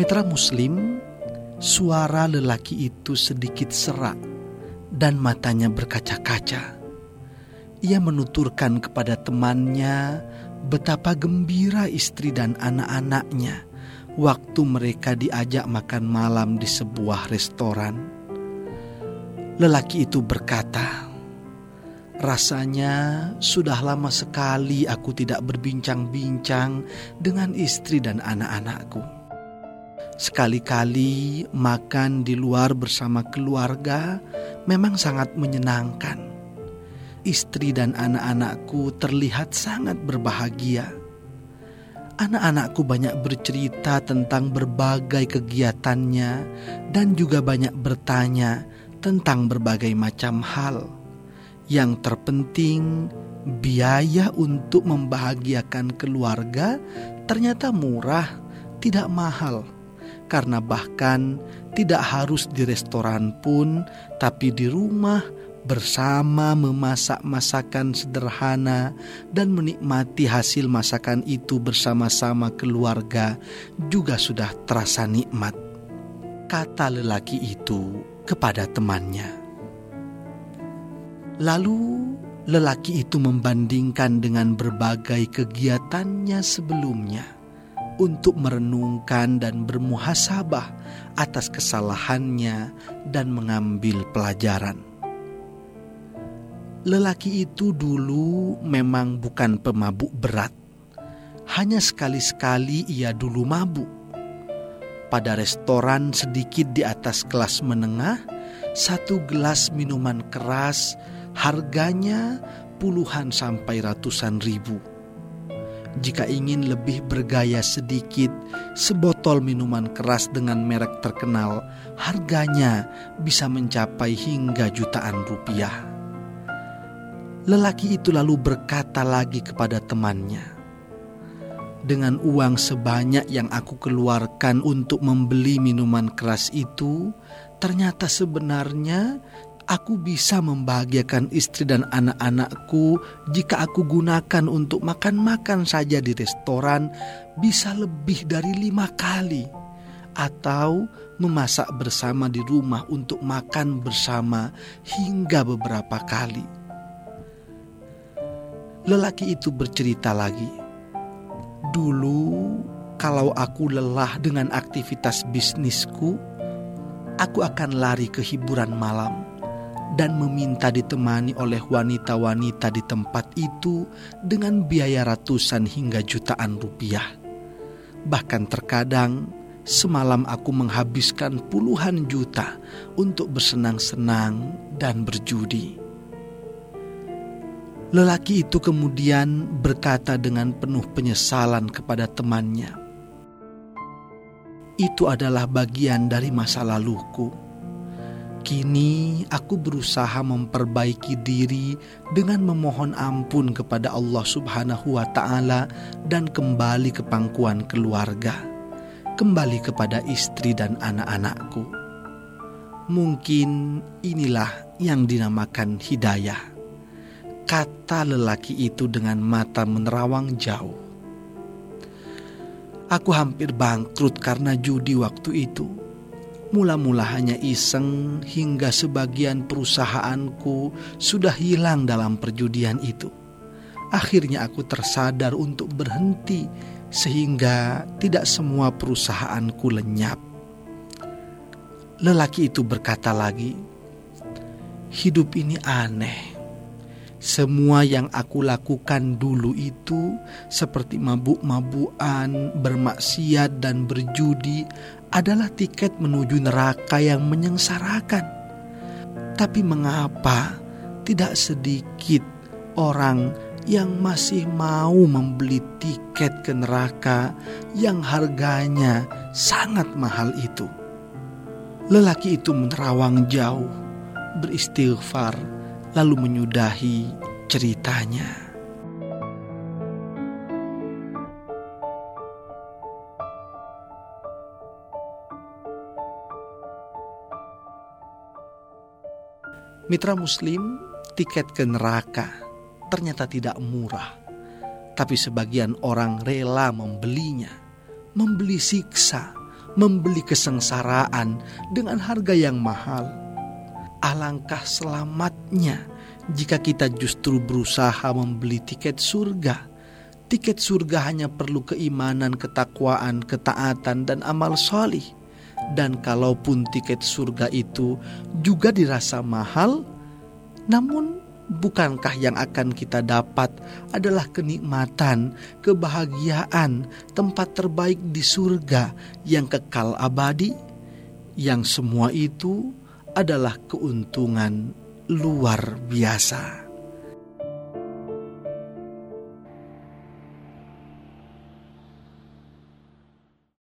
Mitra Muslim, suara lelaki itu sedikit serak dan matanya berkaca-kaca. Ia menuturkan kepada temannya betapa gembira istri dan anak-anaknya waktu mereka diajak makan malam di sebuah restoran. Lelaki itu berkata, Rasanya sudah lama sekali aku tidak berbincang-bincang dengan istri dan anak-anakku. Sekali-kali makan di luar bersama keluarga memang sangat menyenangkan. Istri dan anak-anakku terlihat sangat berbahagia. Anak-anakku banyak bercerita tentang berbagai kegiatannya dan juga banyak bertanya tentang berbagai macam hal yang terpenting, biaya untuk membahagiakan keluarga ternyata murah, tidak mahal. Karena bahkan tidak harus di restoran pun, tapi di rumah bersama memasak masakan sederhana dan menikmati hasil masakan itu bersama-sama keluarga juga sudah terasa nikmat. Kata lelaki itu kepada temannya. Lalu lelaki itu membandingkan dengan berbagai kegiatannya sebelumnya untuk merenungkan dan bermuhasabah atas kesalahannya dan mengambil pelajaran. Lelaki itu dulu memang bukan pemabuk berat. Hanya sekali-sekali ia dulu mabuk. Pada restoran sedikit di atas kelas menengah, satu gelas minuman keras Harganya puluhan sampai ratusan ribu. Jika ingin lebih bergaya sedikit, sebotol minuman keras dengan merek terkenal harganya bisa mencapai hingga jutaan rupiah. Lelaki itu lalu berkata lagi kepada temannya, "Dengan uang sebanyak yang aku keluarkan untuk membeli minuman keras itu, ternyata sebenarnya aku bisa membahagiakan istri dan anak-anakku jika aku gunakan untuk makan-makan saja di restoran bisa lebih dari lima kali atau memasak bersama di rumah untuk makan bersama hingga beberapa kali. Lelaki itu bercerita lagi, "Dulu, kalau aku lelah dengan aktivitas bisnisku, aku akan lari ke hiburan malam." Dan meminta ditemani oleh wanita-wanita di tempat itu dengan biaya ratusan hingga jutaan rupiah. Bahkan terkadang semalam aku menghabiskan puluhan juta untuk bersenang-senang dan berjudi. Lelaki itu kemudian berkata dengan penuh penyesalan kepada temannya, "Itu adalah bagian dari masa laluku." Kini aku berusaha memperbaiki diri dengan memohon ampun kepada Allah Subhanahu wa Ta'ala dan kembali ke pangkuan keluarga, kembali kepada istri dan anak-anakku. Mungkin inilah yang dinamakan hidayah. Kata lelaki itu dengan mata menerawang jauh. Aku hampir bangkrut karena judi waktu itu Mula-mula hanya iseng hingga sebagian perusahaanku sudah hilang dalam perjudian itu. Akhirnya aku tersadar untuk berhenti sehingga tidak semua perusahaanku lenyap. Lelaki itu berkata lagi, "Hidup ini aneh. Semua yang aku lakukan dulu itu, seperti mabuk-mabukan, bermaksiat, dan berjudi, adalah tiket menuju neraka yang menyengsarakan. Tapi mengapa tidak sedikit orang yang masih mau membeli tiket ke neraka yang harganya sangat mahal itu? Lelaki itu menerawang jauh, beristighfar, lalu menyudahi ceritanya. Mitra Muslim, tiket ke neraka ternyata tidak murah, tapi sebagian orang rela membelinya, membeli siksa, membeli kesengsaraan dengan harga yang mahal. Alangkah selamatnya jika kita justru berusaha membeli tiket surga. Tiket surga hanya perlu keimanan, ketakwaan, ketaatan, dan amal solih. Dan kalaupun tiket surga itu juga dirasa mahal, namun bukankah yang akan kita dapat adalah kenikmatan, kebahagiaan, tempat terbaik di surga yang kekal abadi? Yang semua itu adalah keuntungan luar biasa.